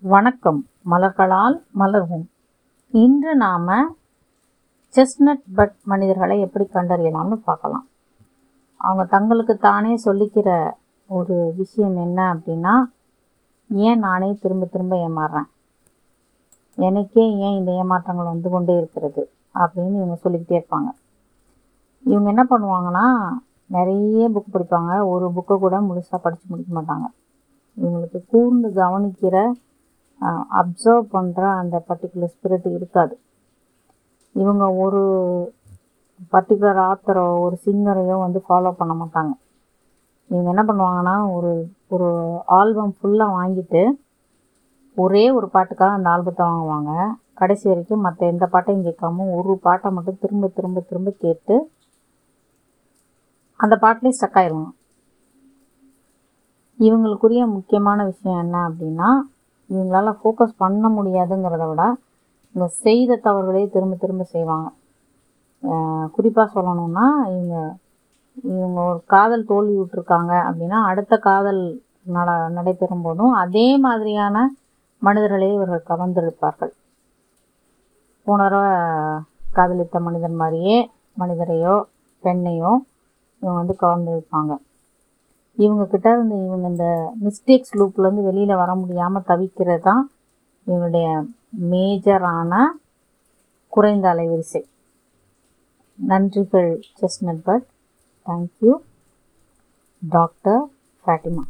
வணக்கம். மலர்களால் மலர்வோம். இன்று நாம் செஸ்னட் பட் மனிதர்களை எப்படி கண்டறியலாம்னு பார்க்கலாம். அவங்க தங்களுக்கு தானே சொல்லிக்கிற ஒரு விஷயம் என்ன அப்படின்னா ஏன் நானே திரும்ப திரும்ப ஏமாறுறேன்? எனக்கே ஏன் இந்த ஏமாற்றங்கள் வந்து கொண்டே இருக்கிறது? அப்படின்னு இவங்க சொல்லிக்கிட்டே இருப்பாங்க. இவங்க என்ன பண்ணுவாங்கன்னா நிறைய புக் படிப்பாங்க. ஒரு புக்கை கூட முழுசாக படித்து முடிக்க மாட்டாங்க. இவங்களுக்கு கூர்ந்து கவனிக்கிற அப்சர்வ் பண்ணுற அந்த பர்டிகுலர் ஸ்பிரிட் இருக்காது. இவங்க ஒரு பர்டிகுலர் ஆத்தரோ ஒரு சிங்கரையோ வந்து ஃபாலோ பண்ண மாட்டாங்க. இவங்க என்ன பண்ணுவாங்கன்னா ஒரு ஒரு ஆல்பம் ஃபுல்லாக வாங்கிட்டு ஒரே ஒரு பாட்டுக்காக அந்த ஆல்பத்தை வாங்குவாங்க. கடைசி வரைக்கும் மற்ற எந்த பாட்டையும் கேட்காம ஒரு பாட்டை மட்டும் திரும்ப திரும்ப திரும்ப கேட்டு அந்த பாட்டிலே ஸ்டக் ஆயிடுவாங்க இவங்களுக்குரிய முக்கியமான விஷயம் என்ன அப்படின்னா இவங்களால் ஃபோக்கஸ் பண்ண முடியாதுங்கிறத விட இந்த செய்த தவறுகளே திரும்ப திரும்ப செய்வாங்க. குறிப்பாக சொல்லணும்னா இவங்க இவங்க ஒரு காதல் தோல்வி விட்டுருக்காங்க அப்படின்னா அடுத்த காதல் நட நடைபெறும் போதும் அதே மாதிரியான மனிதர்களே இவர்கள் கவர்ந்திருப்பார்கள். உணர காதலித்த மனிதன் மாதிரியே மனிதரையோ பெண்ணையோ இவங்க வந்து கவர்ந்திருப்பாங்க. இவங்க கிட்ட இருந்து இவங்க இந்த மிஸ்டேக்ஸ் லூப்லேருந்து வெளியில் வர முடியாமல் தவிக்கிறது தான் இவங்களுடைய மேஜரான குறைந்த அலைவரிசை. நன்றிகள் செஸ் பட் தேங்க்யூ டாக்டர் ஃபேட்டிமா